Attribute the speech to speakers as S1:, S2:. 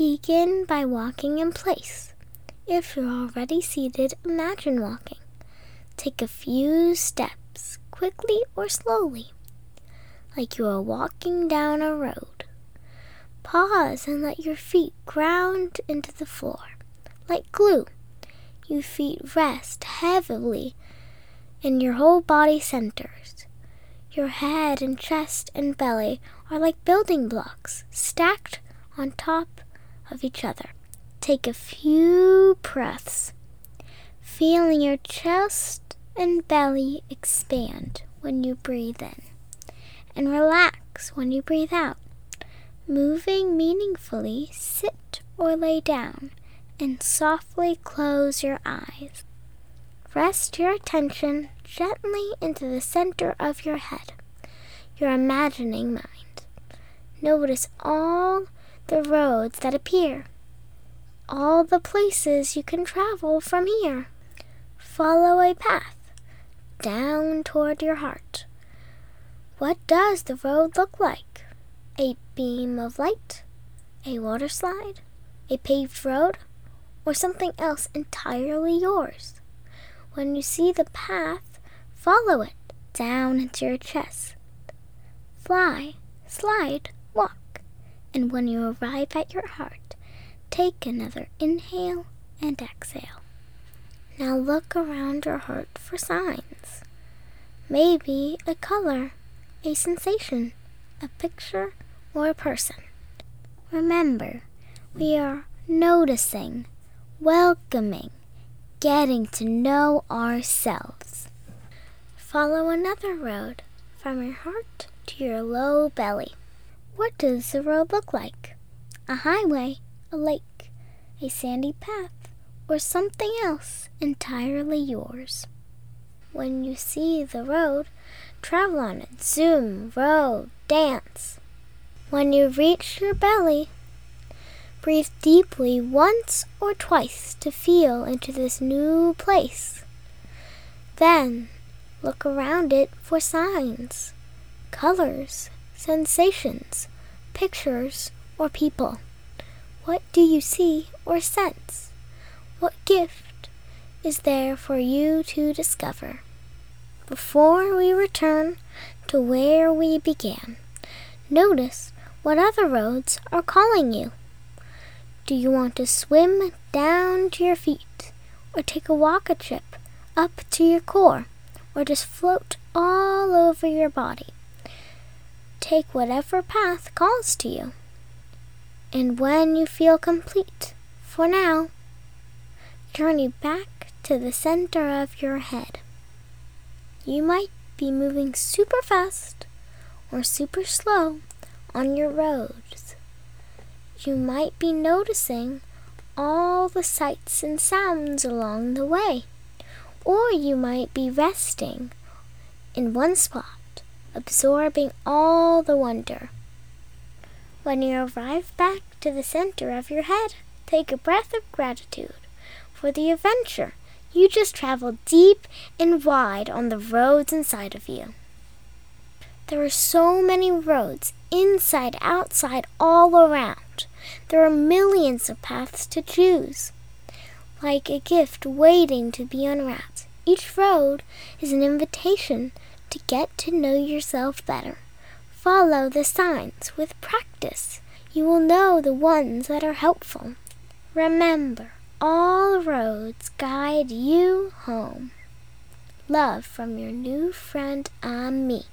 S1: Begin by walking in place. If you're already seated, imagine walking. Take a few steps, quickly or slowly, like you are walking down a road. Pause and let your feet ground into the floor like glue. Your feet rest heavily and your whole body centers. Your head and chest and belly are like building blocks stacked on top of each other. Take a few breaths, feeling your chest and belly expand when you breathe in, and relax when you breathe out. Moving meaningfully, sit or lay down and softly close your eyes. Rest your attention gently into the center of your head, your imagining mind. Notice all the roads that appear, all the places you can travel from here. Follow a path down toward your heart. What does the road look like? A beam of light? A water slide? A paved road? Or something else entirely yours? When you see the path, follow it down into your chest. Fly, slide, walk, and when you arrive at your heart, take another inhale and exhale. Now look around your heart for signs. Maybe a color, a sensation, a picture, or a person. Remember, we are noticing, welcoming, getting to know ourselves. Follow another road from your heart to your low belly. What does the road look like? A highway, a lake, a sandy path, or something else entirely yours? When you see the road, travel on it, zoom, row, dance. When you reach your belly, Breathe deeply once or twice to feel into this new place. Then look around it for signs, colors, sensations, pictures, or people. What do you see or sense? What gift is there for you to discover? Before we return to where we began, notice what other roads are calling you. Do you want to swim down to your feet, or take a walk a trip up to your core, or just float all over your body? Take whatever path calls to you. And when you feel complete, for now, journey back to the center of your head. You might be moving super fast or super slow on your roads you might be noticing all the sights and sounds along the way. Or you might be resting in one spot, absorbing all the wonder. When you arrive back to the center of your head, take a breath of gratitude for the adventure you just traveled deep and wide on the roads inside of you. There are so many roads, inside, outside, all around. There are millions of paths to choose, like a gift waiting to be unwrapped. Each road is an invitation to get to know yourself better. Follow the signs with practice. You will know the ones that are helpful. Remember, all roads guide you home. Love from your new friend Ami.